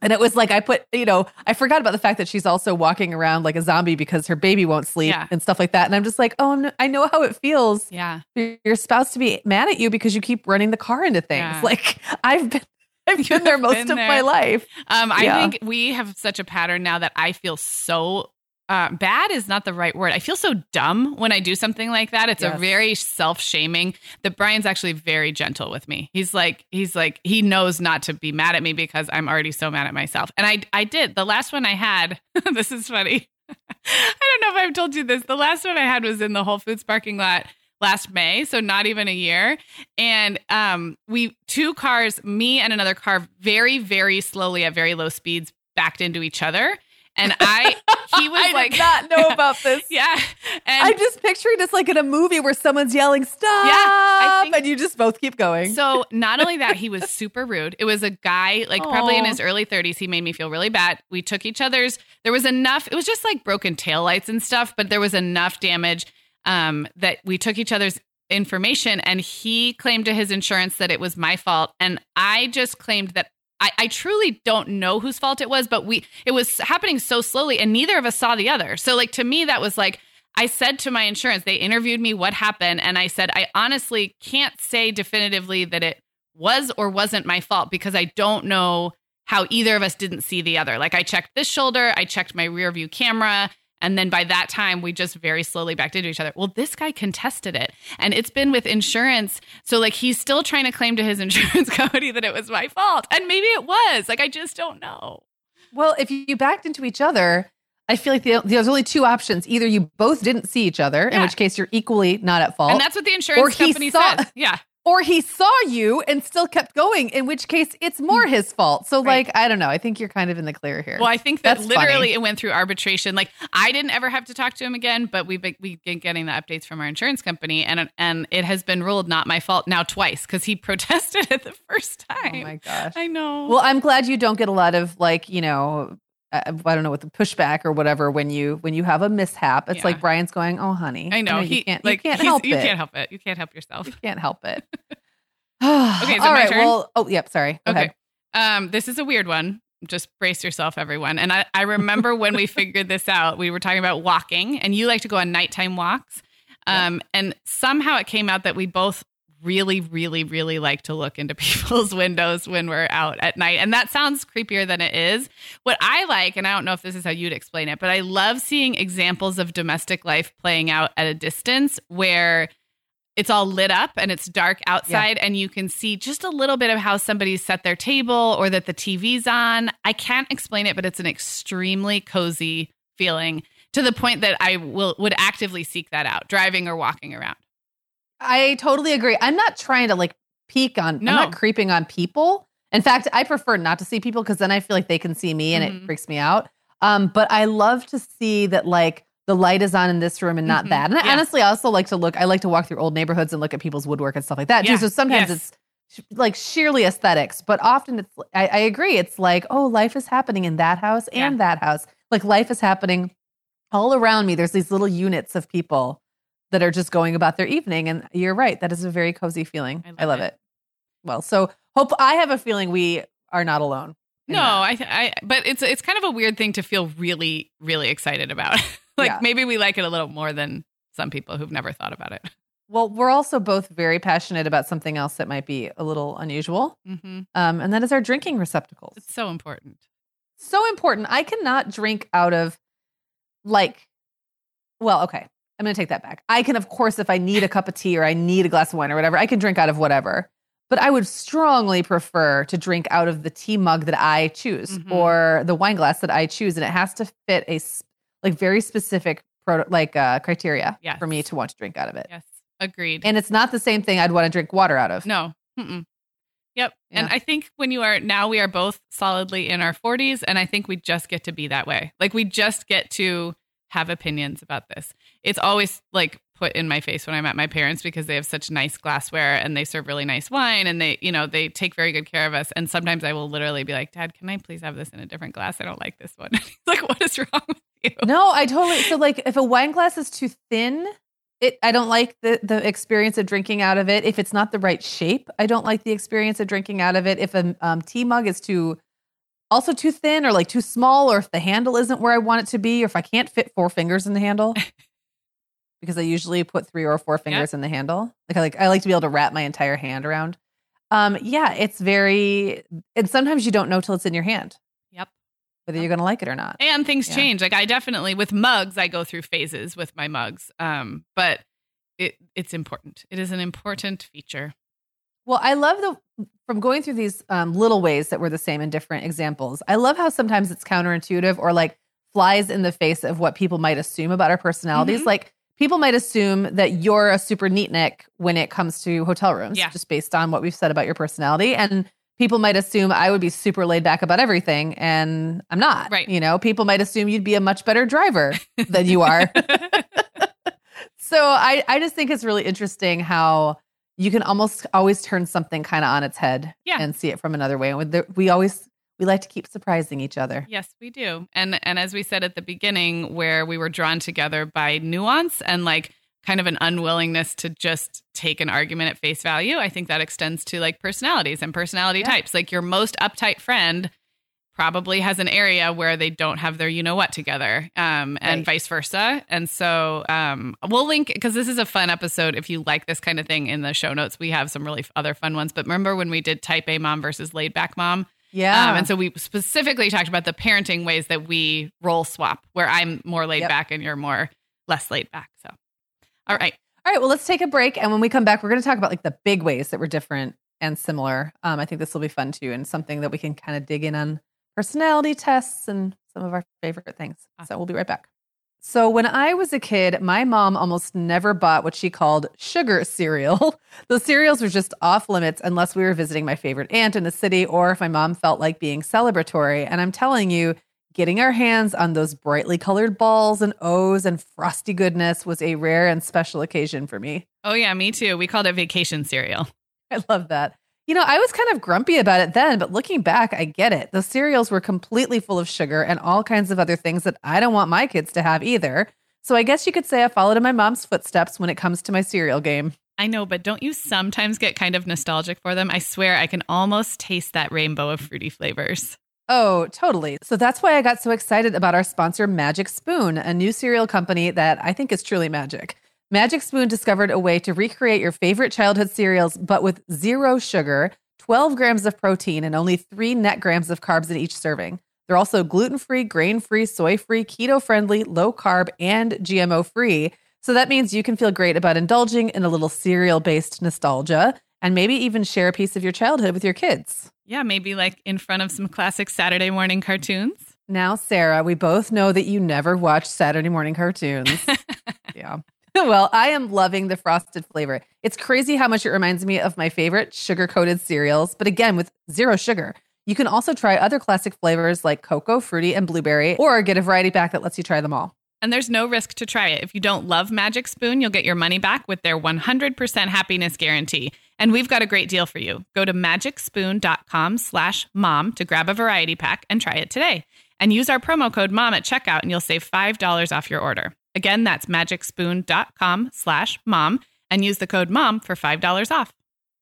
And it was like I put, you know, I forgot about the fact that she's also walking around like a zombie because her baby won't sleep Yeah. and stuff like that. And I'm just like, oh, I know how it feels yeah for your spouse to be mad at you because you keep running the car into things. Yeah. Like I've been, I've been there most been of my life. Um, I Yeah. think we have such a pattern now that I feel so uh, bad is not the right word. I feel so dumb when I do something like that. It's a very self shaming. That Brian's actually very gentle with me. He's like, he's like, he knows not to be mad at me because I'm already so mad at myself. And I, I did the last one I had. this is funny. I don't know if I've told you this. The last one I had was in the Whole Foods parking lot last May, so not even a year. And um, we two cars, me and another car, very very slowly at very low speeds backed into each other. And I, he was I like, did not know about this. yeah, and I'm just picturing this like in a movie where someone's yelling, stop. I think- and you just both keep going. So not only that, he was super rude. It was a guy, like probably in his early 30s. He made me feel really bad. We took each other's. There was enough. It was just like broken taillights and stuff, but there was enough damage um, that we took each other's information. And he claimed to his insurance that it was my fault, and I just claimed that. I, I truly don't know whose fault it was, but we it was happening so slowly, and neither of us saw the other. So, like to me, that was like I said to my insurance, they interviewed me what happened. And I said, I honestly can't say definitively that it was or wasn't my fault because I don't know how either of us didn't see the other. Like I checked this shoulder, I checked my rear view camera. And then by that time, we just very slowly backed into each other. Well, this guy contested it and it's been with insurance. So, like, he's still trying to claim to his insurance company that it was my fault. And maybe it was. Like, I just don't know. Well, if you backed into each other, I feel like the, there's only two options. Either you both didn't see each other, in which case you're equally not at fault, And that's what the insurance company saw- says. Yeah. Or he saw you and still kept going, in which case it's more mm. his fault. So. Right. like, I don't know. I think you're kind of in the clear here. Well, I think that That's literally funny. it went through arbitration. Like I didn't ever have to talk to him again, but we've been, we've been getting the updates from our insurance company, and and it has been ruled not my fault now twice because he protested it the first time. oh my gosh. I know. Well, I'm glad you don't get a lot of like, you know, I don't know what the pushback or whatever when you when you have a mishap. It's Yeah. like Brian's going, "Oh, honey, I know you he can't, like you can't help you it. can't help it. You can't help yourself. You can't help it." Okay, it my turn? Well, oh, yep. Sorry. Go Okay. ahead. Um, this is a weird one. Just brace yourself, everyone. And I, I remember when we figured this out, we were talking about walking, and you like to go on nighttime walks. Um, and somehow it came out that we both really, really, really like to look into people's windows when we're out at night. And that sounds creepier than it is. What I like, and I don't know if this is how you'd explain it, but I love seeing examples of domestic life playing out at a distance where it's all lit up and it's dark outside yeah. and you can see just a little bit of how somebody set their table or that the TV's on. I can't explain it, but it's an extremely cozy feeling to the point that I will would actively seek that out driving or walking around. I totally agree. I'm not trying to like peek on, no. I'm not creeping on people. In fact, I prefer not to see people because then I feel like they can see me and mm-hmm. it freaks me out. Um, but I love to see that like the light is on in this room and not mm-hmm. that. And yeah. honestly, I also like to look, I like to walk through old neighborhoods and look at people's woodwork and stuff like that yeah. too. So sometimes yes. it's like sheerly aesthetics, but often it's, I, I, agree. It's like, oh, life is happening in that house and yeah. that house. Like life is happening all around me. There's these little units of people that are just going about their evening. And you're right. That is a very cozy feeling. I love, I love it. it. Well, so hope I have a feeling we are not alone. No, I, I, but it's it's kind of a weird thing to feel really, really excited about. like yeah. maybe we like it a little more than some people who've never thought about it. Well, we're also both very passionate about something else that might be a little unusual, mm-hmm. um, and that is our drinking receptacles. It's so important. So important. I cannot drink out of like, well, okay. I'm going to take that back. I can, of course, if I need a cup of tea or I need a glass of wine or whatever, I can drink out of whatever. But I would strongly prefer to drink out of the tea mug that I choose mm-hmm. or the wine glass that I choose, and it has to fit a like very specific pro- like uh, criteria yes. for me to want to drink out of it. Yes, agreed. And it's not the same thing I'd want to drink water out of. No. Mm-mm. Yep. Yeah. And I think when you are now, we are both solidly in our 40s, and I think we just get to be that way. Like we just get to have opinions about this. It's always like put in my face when I'm at my parents because they have such nice glassware and they serve really nice wine and they, you know, they take very good care of us. And sometimes I will literally be like, Dad, can I please have this in a different glass? I don't like this one. Like, what is wrong with you? No, I totally. So, like, if a wine glass is too thin, it, I don't like the the experience of drinking out of it. If it's not the right shape, I don't like the experience of drinking out of it. If a um, tea mug is too also too thin or like too small, or if the handle isn't where I want it to be, or if I can't fit four fingers in the handle, because I usually put three or four fingers in the handle. Like I like I like to be able to wrap my entire hand around. Um, yeah, it's very and sometimes you don't know till it's in your hand. Yep. Whether you're gonna like it or not. And things yeah. change. Like I definitely with mugs, I go through phases with my mugs. Um, but it it's important. It is an important feature. Well, I love the from going through these um, little ways that were the same in different examples. I love how sometimes it's counterintuitive or like flies in the face of what people might assume about our personalities. Mm-hmm. Like people might assume that you're a super neatnik when it comes to hotel rooms, yeah. just based on what we've said about your personality. And people might assume I would be super laid back about everything, and I'm not. Right. You know, people might assume you'd be a much better driver than you are. so I, I just think it's really interesting how you can almost always turn something kind of on its head yeah. and see it from another way. And we always we like to keep surprising each other. Yes, we do. And and as we said at the beginning where we were drawn together by nuance and like kind of an unwillingness to just take an argument at face value, I think that extends to like personalities and personality yeah. types. Like your most uptight friend probably has an area where they don't have their you know what together um, and right. vice versa and so um, we'll link because this is a fun episode if you like this kind of thing in the show notes we have some really other fun ones but remember when we did type a mom versus laid back mom yeah. Um, and so we specifically talked about the parenting ways that we role swap, where I'm more laid yep. back and you're more less laid back. So, all right. All right. Well, let's take a break. And when we come back, we're going to talk about like the big ways that we're different and similar. Um, I think this will be fun too, and something that we can kind of dig in on personality tests and some of our favorite things. So we'll be right back. So, when I was a kid, my mom almost never bought what she called sugar cereal. Those cereals were just off limits unless we were visiting my favorite aunt in the city or if my mom felt like being celebratory. And I'm telling you, getting our hands on those brightly colored balls and O's and frosty goodness was a rare and special occasion for me. Oh, yeah, me too. We called it vacation cereal. I love that. You know, I was kind of grumpy about it then, but looking back, I get it. Those cereals were completely full of sugar and all kinds of other things that I don't want my kids to have either. So I guess you could say I followed in my mom's footsteps when it comes to my cereal game. I know, but don't you sometimes get kind of nostalgic for them? I swear I can almost taste that rainbow of fruity flavors. Oh, totally. So that's why I got so excited about our sponsor, Magic Spoon, a new cereal company that I think is truly magic. Magic Spoon discovered a way to recreate your favorite childhood cereals, but with zero sugar, 12 grams of protein, and only three net grams of carbs in each serving. They're also gluten free, grain free, soy free, keto friendly, low carb, and GMO free. So that means you can feel great about indulging in a little cereal based nostalgia and maybe even share a piece of your childhood with your kids. Yeah, maybe like in front of some classic Saturday morning cartoons. Now, Sarah, we both know that you never watch Saturday morning cartoons. yeah. Well, I am loving the frosted flavor. It's crazy how much it reminds me of my favorite sugar coated cereals, but again, with zero sugar. You can also try other classic flavors like cocoa, fruity, and blueberry, or get a variety pack that lets you try them all. And there's no risk to try it. If you don't love Magic Spoon, you'll get your money back with their 100% happiness guarantee. And we've got a great deal for you. Go to magicspoon.com slash mom to grab a variety pack and try it today. And use our promo code MOM at checkout and you'll save $5 off your order. Again, that's magicspoon.com slash mom and use the code MOM for $5 off.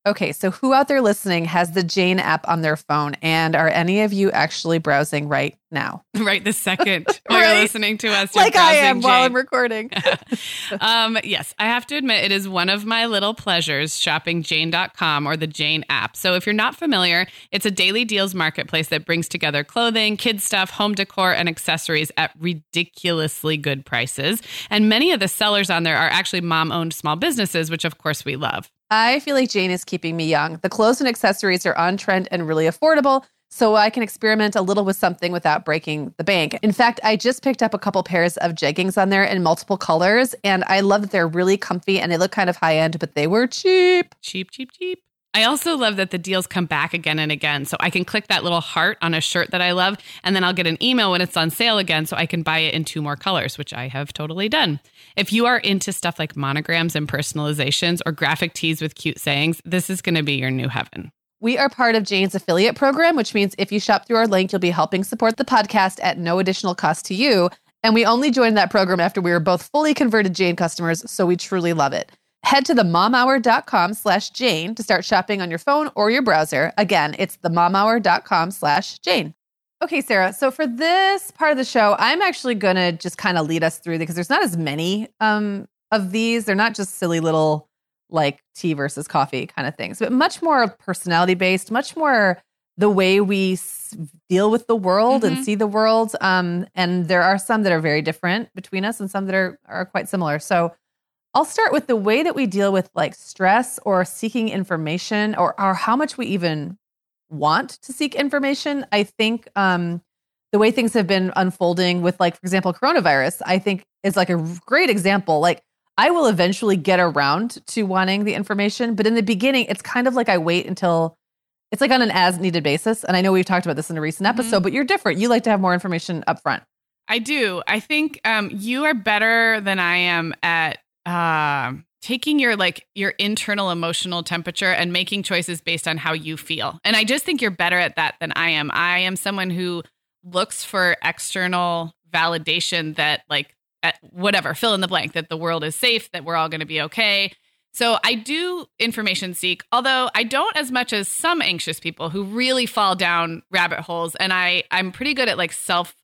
Okay, so who out there listening has the Jane app on their phone? And are any of you actually browsing right now? Right this second while Right. you're listening to us. like I am Jane. while I'm recording. um, yes, I have to admit, it is one of my little pleasures shopping Jane.com or the Jane app. So if you're not familiar, it's a daily deals marketplace that brings together clothing, kids stuff, home decor, and accessories at ridiculously good prices. And many of the sellers on there are actually mom owned small businesses, which of course we love. I feel like Jane is keeping me young. The clothes and accessories are on trend and really affordable, so I can experiment a little with something without breaking the bank. In fact, I just picked up a couple pairs of jeggings on there in multiple colors, and I love that they're really comfy and they look kind of high end, but they were cheap. Cheap, cheap, cheap. I also love that the deals come back again and again. So I can click that little heart on a shirt that I love, and then I'll get an email when it's on sale again so I can buy it in two more colors, which I have totally done. If you are into stuff like monograms and personalizations or graphic tees with cute sayings, this is going to be your new heaven. We are part of Jane's affiliate program, which means if you shop through our link, you'll be helping support the podcast at no additional cost to you. And we only joined that program after we were both fully converted Jane customers, so we truly love it. Head to themomhour.com slash Jane to start shopping on your phone or your browser. Again, it's themomhour.com slash Jane. Okay, Sarah. So for this part of the show, I'm actually going to just kind of lead us through because there's not as many um, of these. They're not just silly little like tea versus coffee kind of things, but much more personality based, much more the way we s- deal with the world and Mhm. see the world. Um, and there are some that are very different between us and some that are, are quite similar. So I'll start with the way that we deal with like stress or seeking information or, or how much we even want to seek information. I think um, the way things have been unfolding with, like, for example, coronavirus, I think is like a great example. Like, I will eventually get around to wanting the information, but in the beginning, it's kind of like I wait until it's like on an as needed basis. And I know we've talked about this in a recent Mhm. episode, but you're different. You like to have more information up front. I do. I think um, you are better than I am at um taking your like your internal emotional temperature and making choices based on how you feel. And I just think you're better at that than I am. I am someone who looks for external validation that like at whatever fill in the blank that the world is safe that we're all going to be okay so i do information seek although i don't as much as some anxious people who really fall down rabbit holes and i i'm pretty good at like self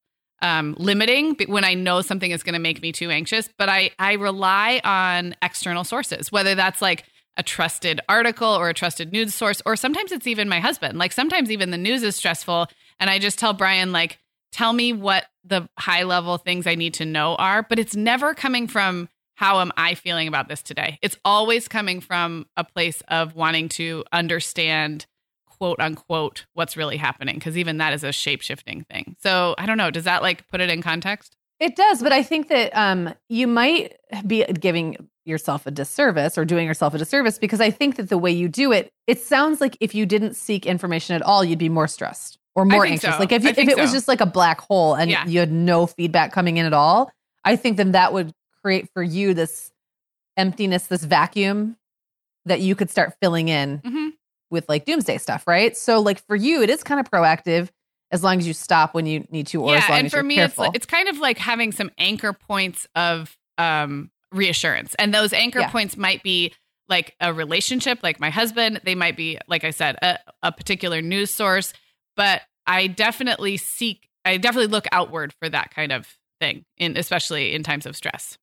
um, limiting when i know something is going to make me too anxious but i i rely on external sources whether that's like a trusted article or a trusted news source or sometimes it's even my husband like sometimes even the news is stressful and i just tell brian like tell me what the high level things I need to know are, but it's never coming from how am I feeling about this today? It's always coming from a place of wanting to understand quote unquote what's really happening because even that is a shape shifting thing. So I don't know, does that like put it in context? It does, but I think that um, you might be giving yourself a disservice or doing yourself a disservice because I think that the way you do it, it sounds like if you didn't seek information at all, you'd be more stressed or more anxious. so. Like if, you, if it was just like a black hole and Yeah. you had no feedback coming in at all, I think then that would create for you this emptiness, this vacuum that you could start filling in Mhm. With like doomsday stuff, right? So like for you, it is kind of proactive as long as you stop when you need to or as long and as for you're me, careful. it's it's kind of like having some anchor points of um, reassurance, and those anchor Yeah. points might be like a relationship, like my husband. They might be, like I said, a, a particular news source. But I definitely seek, I definitely look outward for that kind of thing, in especially in times of stress.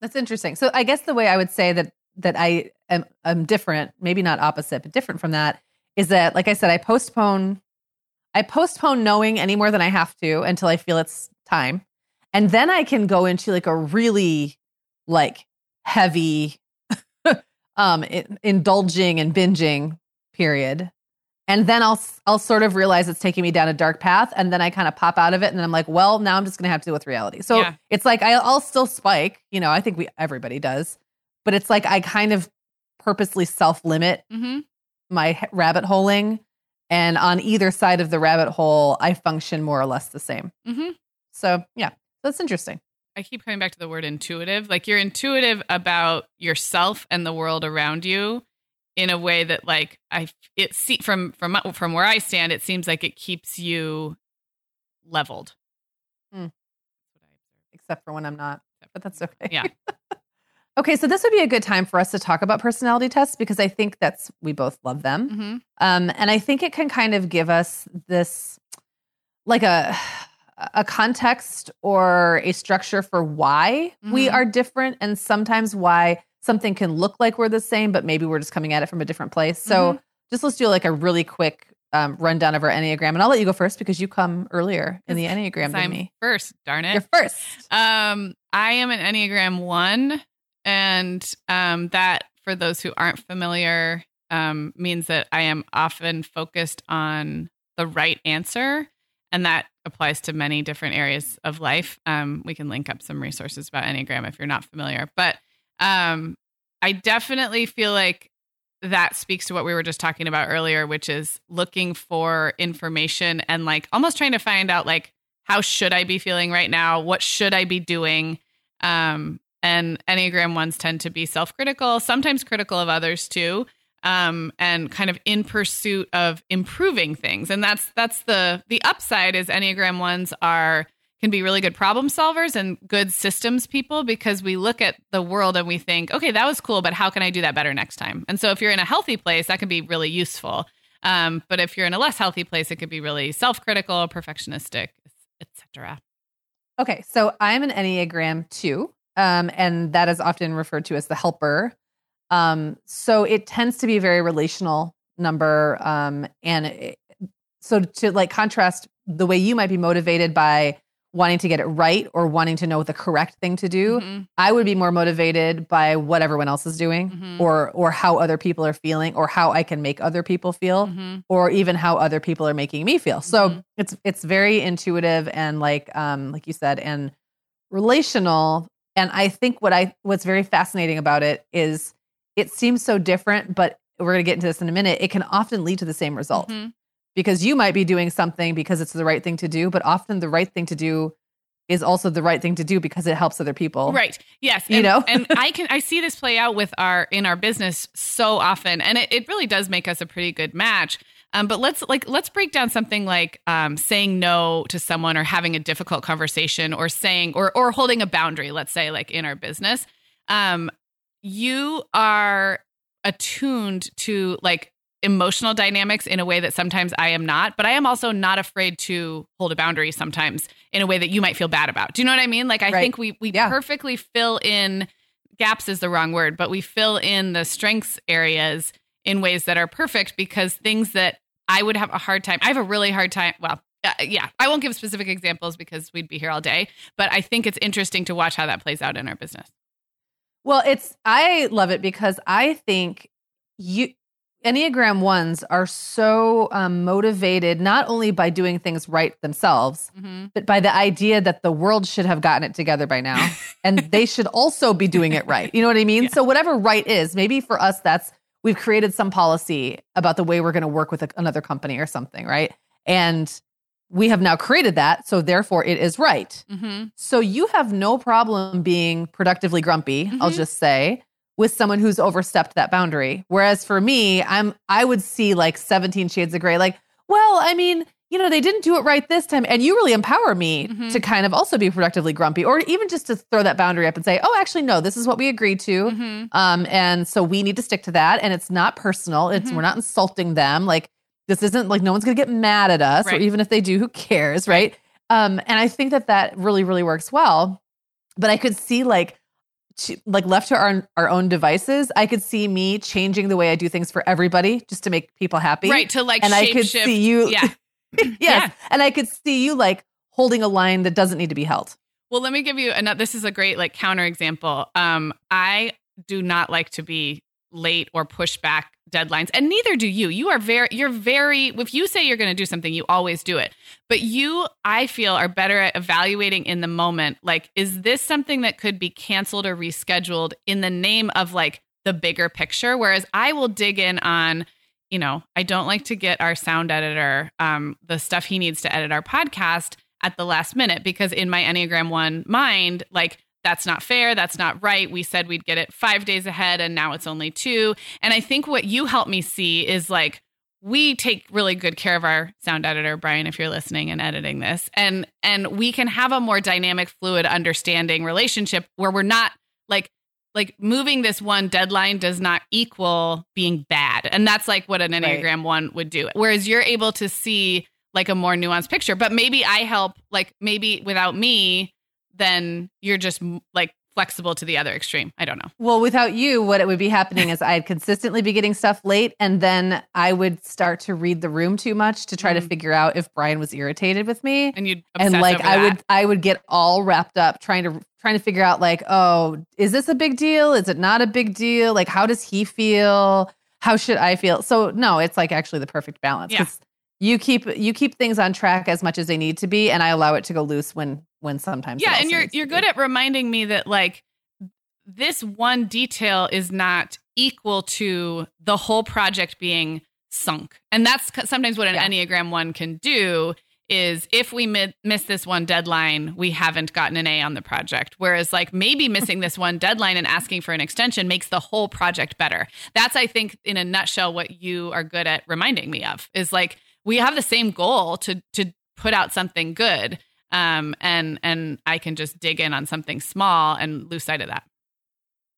That's interesting. So I guess the way I would say that that I am I'm different, maybe not opposite, but different from that is that like I said, I postpone I postpone knowing any more than I have to until I feel it's time. And then I can go into like a really like heavy um indulging and binging period and then I'll I'll sort of realize it's taking me down a dark path, and then I kind of pop out of it, and then I'm like, well, now I'm just gonna have to deal with reality. So yeah. it's like I, I'll still spike, you know. I think we everybody does, but it's like I kind of purposely self limit mm-hmm. my rabbit holing, and on either side of the rabbit hole, I function more or less the same. Mm-hmm. So yeah, that's interesting. I keep coming back to the word intuitive. Like you're intuitive about yourself and the world around you in a way that like I it see from from from where I stand, it seems like it keeps you leveled. Hmm. Except for when I'm not, but that's okay. Yeah. okay, so this would be a good time for us to talk about personality tests because I think that's we both love them, mm-hmm. um, and I think it can kind of give us this like a a context or a structure for why mm-hmm. we are different and sometimes why something can look like we're the same, but maybe we're just coming at it from a different place. So mm-hmm. just let's do like a really quick um, rundown of our Enneagram. And I'll let you go first because you come earlier in the Enneagram than I'm me. First, darn it. You're first. Um, I am an Enneagram one. And um, that, for those who aren't familiar, um, means that I am often focused on the right answer. And that applies to many different areas of life. Um, we can link up some resources about Enneagram if you're not familiar. But um, I definitely feel like that speaks to what we were just talking about earlier, which is looking for information and like almost trying to find out like how should I be feeling right now? What should I be doing? Um, and Enneagram ones tend to be self-critical, sometimes critical of others too, um, and kind of in pursuit of improving things. And that's that's the the upside is Enneagram ones are can be really good problem solvers and good systems people because we look at the world and we think, okay, that was cool, but how can I do that better next time? And so if you're in a healthy place, that can be really useful. Um, but if you're in a less healthy place, it could be really self-critical, perfectionistic, etc. Okay, so I'm an Enneagram two, um, and that is often referred to as the helper. Um, so it tends to be a very relational number, um, and it, so to like contrast the way you might be motivated by wanting to get it right or wanting to know the correct thing to do mm-hmm. i would be more motivated by what everyone else is doing mm-hmm. or or how other people are feeling or how i can make other people feel mm-hmm. or even how other people are making me feel so mm-hmm. it's it's very intuitive and like um like you said and relational and i think what i what's very fascinating about it is it seems so different but we're going to get into this in a minute it can often lead to the same result mm-hmm because you might be doing something because it's the right thing to do, but often the right thing to do is also the right thing to do because it helps other people. Right. Yes. You and, know, and I can I see this play out with our in our business so often, and it, it really does make us a pretty good match. Um, but let's like let's break down something like um, saying no to someone or having a difficult conversation or saying or or holding a boundary. Let's say like in our business, um, you are attuned to like emotional dynamics in a way that sometimes I am not, but I am also not afraid to hold a boundary sometimes in a way that you might feel bad about. Do you know what I mean? Like I right. think we we yeah. perfectly fill in gaps is the wrong word, but we fill in the strengths areas in ways that are perfect because things that I would have a hard time. I have a really hard time, well, uh, yeah, I won't give specific examples because we'd be here all day, but I think it's interesting to watch how that plays out in our business. Well, it's I love it because I think you Enneagram ones are so um, motivated not only by doing things right themselves, mm-hmm. but by the idea that the world should have gotten it together by now and they should also be doing it right. You know what I mean? Yeah. So, whatever right is, maybe for us, that's we've created some policy about the way we're going to work with a, another company or something, right? And we have now created that. So, therefore, it is right. Mm-hmm. So, you have no problem being productively grumpy, mm-hmm. I'll just say with someone who's overstepped that boundary. Whereas for me, I'm I would see like 17 shades of gray like, well, I mean, you know, they didn't do it right this time and you really empower me mm-hmm. to kind of also be productively grumpy or even just to throw that boundary up and say, "Oh, actually no, this is what we agreed to." Mm-hmm. Um and so we need to stick to that and it's not personal. It's mm-hmm. we're not insulting them. Like this isn't like no one's going to get mad at us right. or even if they do, who cares, right? Um and I think that that really really works well. But I could see like like left to our our own devices, I could see me changing the way I do things for everybody just to make people happy. Right. To like, and I could shape-shift- see you. Yeah. yes, Yeah. and I could see you like holding a line that doesn't need to be held. Well, let me give you another. This is a great like counter example. Um, I do not like to be late or push back deadlines, and neither do you. You are very, you're very. If you say you're going to do something, you always do it. But you, I feel, are better at evaluating in the moment. Like, is this something that could be canceled or rescheduled in the name of like the bigger picture? Whereas I will dig in on you know, I don't like to get our sound editor um, the stuff he needs to edit our podcast at the last minute because in my Enneagram One mind, like that's not fair, that's not right. We said we'd get it five days ahead, and now it's only two. And I think what you helped me see is like we take really good care of our sound editor brian if you're listening and editing this and and we can have a more dynamic fluid understanding relationship where we're not like like moving this one deadline does not equal being bad. And that's like what an enneagram 1 would do. Whereas you're able to see like a more nuanced picture. But maybe i help like maybe without me then you're just like flexible to the other extreme i don't know Well, without you, what it would be happening is I'd consistently be getting stuff late, and then I would start to read the room too much to try to Mhm. figure out if Brian was irritated with me. and you'd and like I would I would get all wrapped up trying to trying to figure out like, oh, is this a big deal? Is it not a big deal? Like how does he feel? How should I feel? So no, it's like actually the perfect balance. Yeah. You keep you keep things on track as much as they need to be, and I allow it to go loose when when sometimes. yeah and you're you're good at reminding me that like this one detail is not equal to the whole project being sunk and that's sometimes what an Yeah. enneagram 1 can do is if we mi- miss this one deadline we haven't gotten an a on the project whereas like maybe missing this one deadline and asking for an extension makes the whole project better that's i think in a nutshell what you are good at reminding me of is like we have the same goal to to put out something good um and and i can just dig in on something small and lose sight of that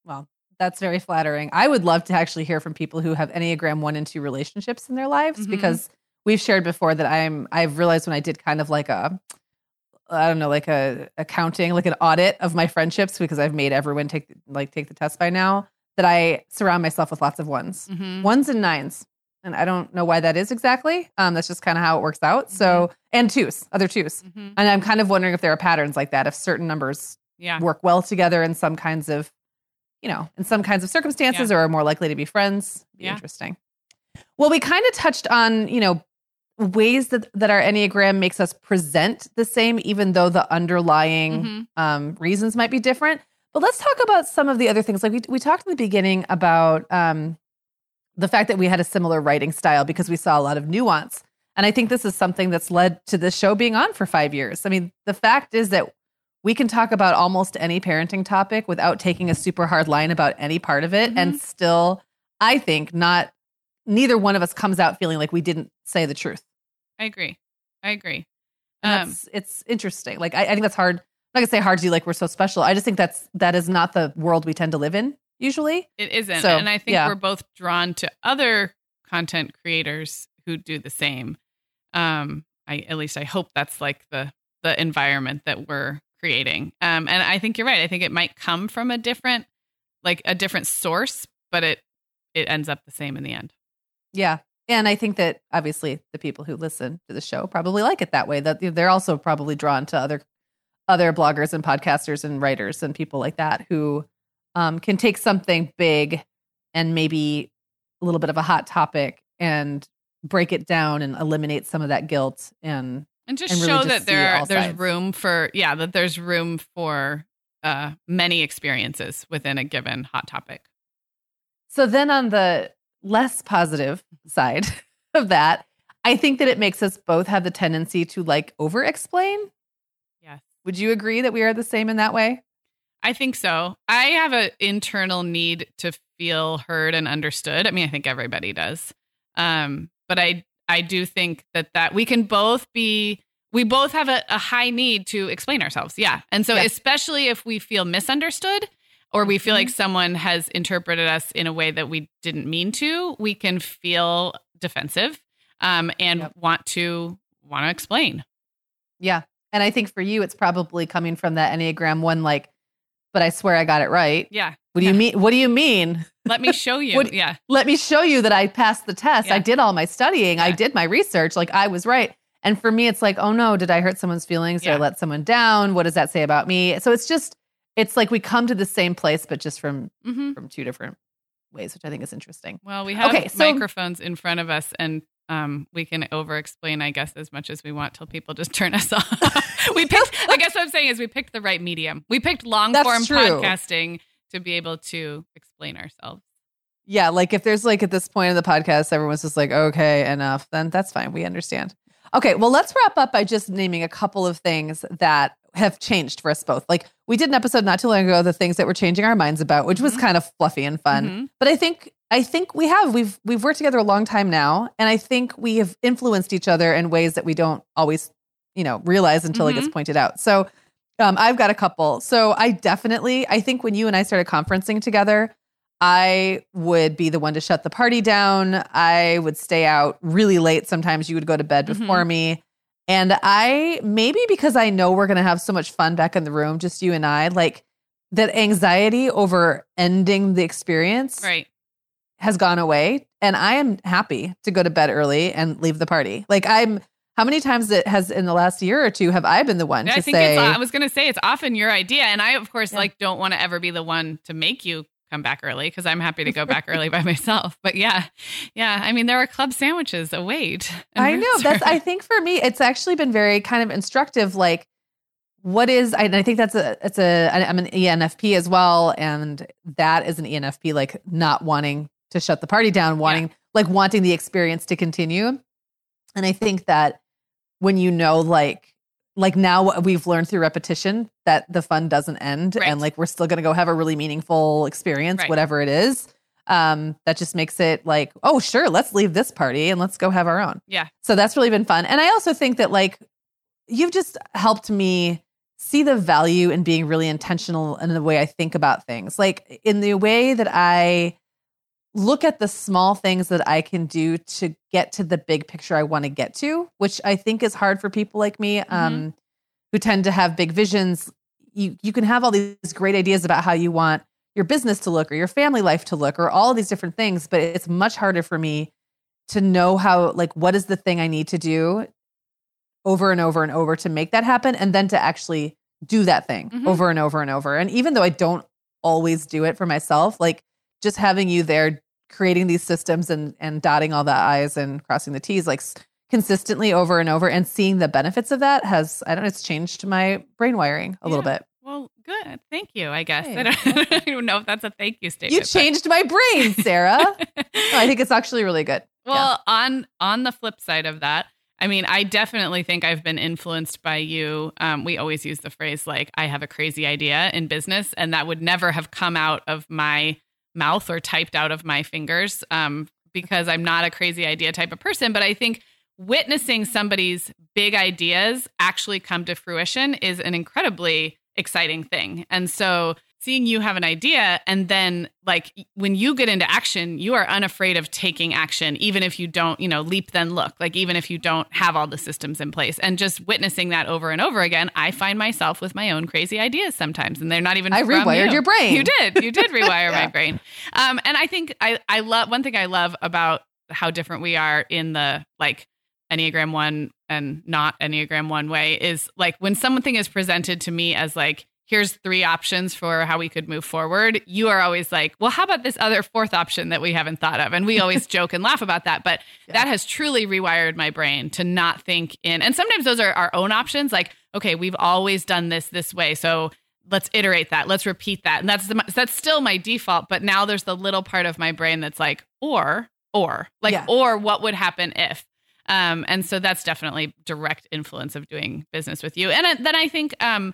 Well, that's very flattering. I would love to actually hear from people who have Enneagram one and two relationships in their lives Mhm. because we've shared before that I'm I've realized when I did kind of like a I don't know, like a accounting, like an audit of my friendships because I've made everyone take like take the test by now, that I surround myself with lots of ones. mm-hmm. Ones and nines. And I don't know why that is exactly. Um, that's just kind of how it works out. So and twos, other 2s Mm-hmm. And I'm kind of wondering if there are patterns like that, if certain numbers yeah work well together in some kinds of you know in some kinds of circumstances or are more likely to be friends be Yeah. interesting well we kind of touched on you know ways that that our enneagram makes us present the same even though the underlying Mhm. um, reasons might be different but let's talk about some of the other things like we, we talked in the beginning about um, the fact that we had a similar writing style because we saw a lot of nuance. And i think this is something that's led to this show being on for five years. I mean the fact is that we can talk about almost any parenting topic without taking a super hard line about any part of it. And still i think not neither one of us comes out feeling like we didn't say the truth. I agree. I agree. Um that's it's interesting. Like I, I think that's hard. I'm not gonna say hard to do like we're so special. I just think that's that is not the world we tend to live in usually it isn't so, and i think yeah. we're both drawn to other content creators who do the same um i at least i hope that's like the the environment that we're creating um and i think you're right i think it might come from a different like a different source but it it ends up the same in the end Yeah. And I think that obviously the people who listen to the show probably like it that way. That they're also probably drawn to other other bloggers and podcasters and writers and people like that who um, can take something big and maybe a little bit of a hot topic and break it down and eliminate some of that guilt and and just And really show just that there are, there's sides. room for yeah that there's room for uh many experiences within a given hot topic So then on the less positive side of that, I think that it makes us both have the tendency to like over explain. Yes. Would you agree that we are the same in that way? I think so. I have an internal need to feel heard and understood. I mean, I think everybody does. Um, but I I do think that that we can both be we both have a, a high need to explain ourselves. Yeah. And so Yeah. especially if we feel misunderstood or we feel Mhm. like someone has interpreted us in a way that we didn't mean to, we can feel defensive um, and Yep. want to want to explain. Yeah. And I think for you, it's probably coming from that Enneagram one, like but I swear I got it right. Yeah. What do you mean? What do you mean? Let me show you. What- yeah. Let me show you that I passed the test. Yeah. I did all my studying. I did my research. Like I was right. And for me, it's like, oh no, did I hurt someone's feelings? Did I let someone down? What does that say about me? So it's just, it's like we come to the same place, but just from hmm from two different ways, which I think is interesting. Well, we have Okay, so- microphones in front of us and um, we can over explain, I guess, as much as we want till people just turn us off. we picked, I guess what I'm saying is we picked the right medium. We picked long form podcasting to be able to explain ourselves. Yeah, like if there's like at this point in the podcast, everyone's just like, okay, enough, then that's fine. We understand. Okay, well, let's wrap up by just naming a couple of things that have changed for us both. Like we did an episode not too long ago, the things that we're changing our minds about, which was Mhm. kind of fluffy and fun. Mhm. But I think I think we have we've we've worked together a long time now, and I think we have influenced each other in ways that we don't always, you know, realize until it gets pointed out. So um, I've got a couple. So I definitely, I think when you and I started conferencing together, I would be the one to shut the party down. I would stay out really late. Sometimes you would go to bed before me. And I, maybe because I know we're going to have so much fun back in the room, just you and I, like that anxiety over ending the experience Right. Has gone away. And I am happy to go to bed early and leave the party. Like I'm, how many times it has in the last year or two have I been the one I to think say, it's, I was going to say it's often your idea. And I, of course, Yeah. like don't want to ever be the one to make you come back early because I'm happy to go back early by myself. But yeah, yeah. I mean, there are club sandwiches oh, await. in I know Rooster. that's. I think for me, it's actually been very kind of instructive. Like, what is? I, I think that's a. It's a. I'm an ENFP as well, and that is an ENFP. Like not wanting to shut the party down, wanting like wanting the experience to continue. And I think that when you know, like, like now we've learned through repetition that the fun doesn't end, Right. and like we're still going to go have a really meaningful experience, Right. whatever it is. Um, that just makes it like, oh, sure, let's leave this party and let's go have our own. Yeah. So that's really been fun. And I also think that like you've just helped me see the value in being really intentional in the way I think about things. Like in the way that I look at the small things that I can do to get to the big picture I want to get to, which I think is hard for people like me um who tend to have big visions. You you can have all these great ideas about how you want your business to look or your family life to look or all these different things, but it's much harder for me to know how like what is the thing I need to do over and over and over to make that happen and then to actually do that thing Mhm. over and over and over. And even though I don't always do it for myself, like just having you there creating these systems and and dotting all the i's and crossing the t's like consistently over and over and seeing the benefits of that has I don't know it's changed my brain wiring a little bit. Well, good. Thank you. I guess Hey, I, don't, I don't even know if that's a thank you statement. You but- changed my brain, Sarah. No, I think it's actually really good. Well, on on the flip side of that, I mean, I definitely think I've been influenced by you. Um, we always use the phrase like, "I have a crazy idea in business," and that would never have come out of my mouth or typed out of my fingers um, because I'm not a crazy idea type of person. But I think witnessing somebody's big ideas actually come to fruition is an incredibly exciting thing. And so seeing you have an idea and then like when you get into action, you are unafraid of taking action, even if you don't, you know, leap then look, like even if you don't have all the systems in place. And just witnessing that over and over again, I find myself with my own crazy ideas sometimes. And they're not even I rewired you. your brain. You did. You did rewire Yeah. my brain. Um, and I think I, I love one thing I love about how different we are in the like Enneagram one and not Enneagram one way is like when something is presented to me as like, here's three options for how we could move forward, you are always like, well, how about this other fourth option that we haven't thought of? And we always joke and laugh about that. But Yeah. that has truly rewired my brain to not think in, and sometimes those are our own options. Like, okay, we've always done this this way. So let's iterate that. Let's repeat that. And that's the, that's still my default. But now there's the little part of my brain that's like, or, or, like, Yeah. or what would happen if? Um, and so that's definitely direct influence of doing business with you. And then I think, um,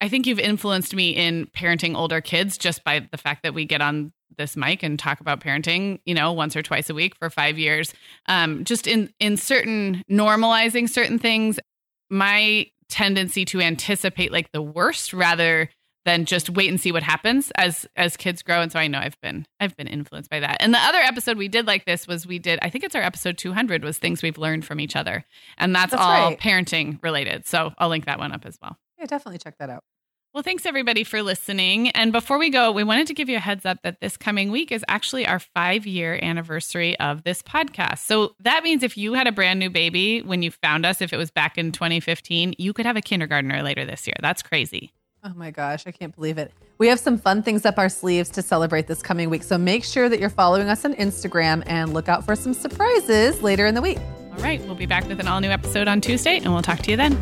I think you've influenced me in parenting older kids just by the fact that we get on this mic and talk about parenting, you know, once or twice a week for five years. Um, just in in certain normalizing certain things, my tendency to anticipate like the worst rather than just wait and see what happens as as kids grow. And so I know I've been I've been influenced by that. And the other episode we did like this was we did I think it's our episode 200 was things we've learned from each other, and that's, That's all right. parenting related. So I'll link that one up as well. Yeah, definitely check that out. Well, thanks everybody for listening. And before we go, we wanted to give you a heads up that this coming week is actually our five year anniversary of this podcast. So that means if you had a brand new baby when you found us, if it was back in 2015, you could have a kindergartner later this year. That's crazy. Oh my gosh, I can't believe it. We have some fun things up our sleeves to celebrate this coming week. So make sure that you're following us on Instagram and look out for some surprises later in the week. All right, we'll be back with an all new episode on Tuesday, and we'll talk to you then.